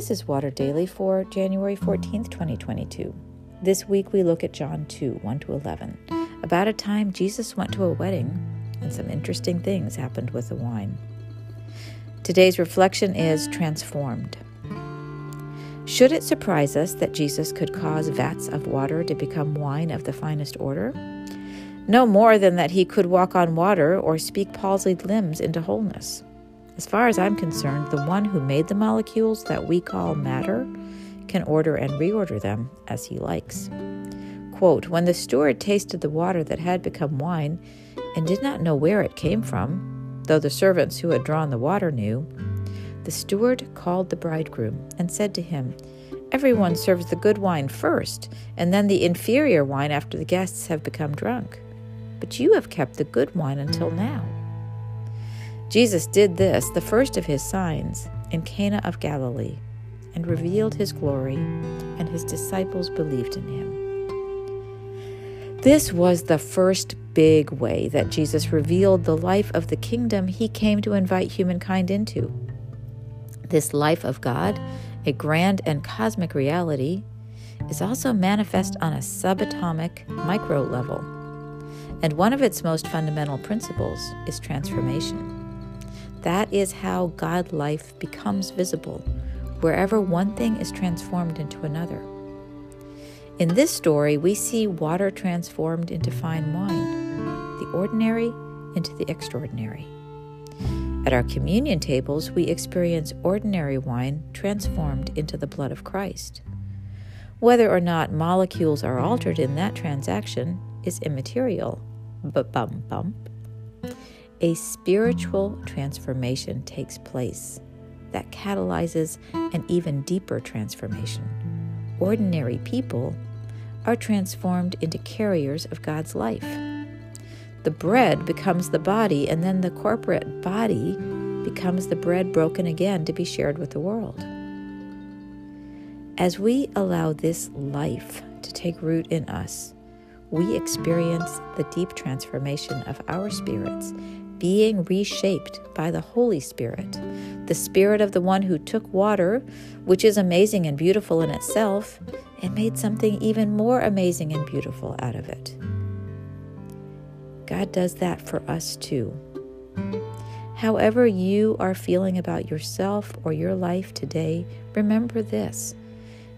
This is Water Daily for January 14th, 2022. This week we look at John 2 1 to 11, about a time Jesus went to a wedding and some interesting things happened with the wine. Today's reflection is transformed. Should it surprise us that Jesus could cause vats of water to become wine of the finest order? No more than that he could walk on water or speak palsied limbs into wholeness. As far as I'm concerned, the one who made the molecules that we call matter can order and reorder them as he likes. Quote When the steward tasted the water that had become wine and did not know where it came from, though the servants who had drawn the water knew, the steward called the bridegroom and said to him, Everyone serves the good wine first, and then the inferior wine after the guests have become drunk. But you have kept the good wine until now. Jesus did this, the first of his signs, in Cana of Galilee, and revealed his glory, and his disciples believed in him. This was the first big way that Jesus revealed the life of the kingdom he came to invite humankind into. This life of God, a grand and cosmic reality, is also manifest on a subatomic micro level. And one of its most fundamental principles is transformation. That is how God life becomes visible, wherever one thing is transformed into another. In this story, we see water transformed into fine wine, the ordinary into the extraordinary. At our communion tables, we experience ordinary wine transformed into the blood of Christ. Whether or not molecules are altered in that transaction is immaterial. But bum bump a spiritual transformation takes place that catalyzes an even deeper transformation. Ordinary people are transformed into carriers of God's life. The bread becomes the body, and then the corporate body becomes the bread broken again to be shared with the world. As we allow this life to take root in us, we experience the deep transformation of our spirits being reshaped by the Holy Spirit, the Spirit of the one who took water, which is amazing and beautiful in itself, and made something even more amazing and beautiful out of it. God does that for us too. However, you are feeling about yourself or your life today, remember this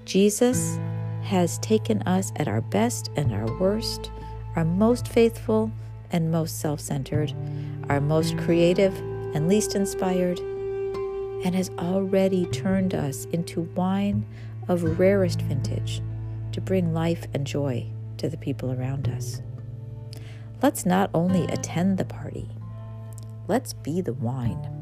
Jesus has taken us at our best and our worst, our most faithful and most self centered, our most creative and least inspired, and has already turned us into wine of rarest vintage to bring life and joy to the people around us. Let's not only attend the party, let's be the wine.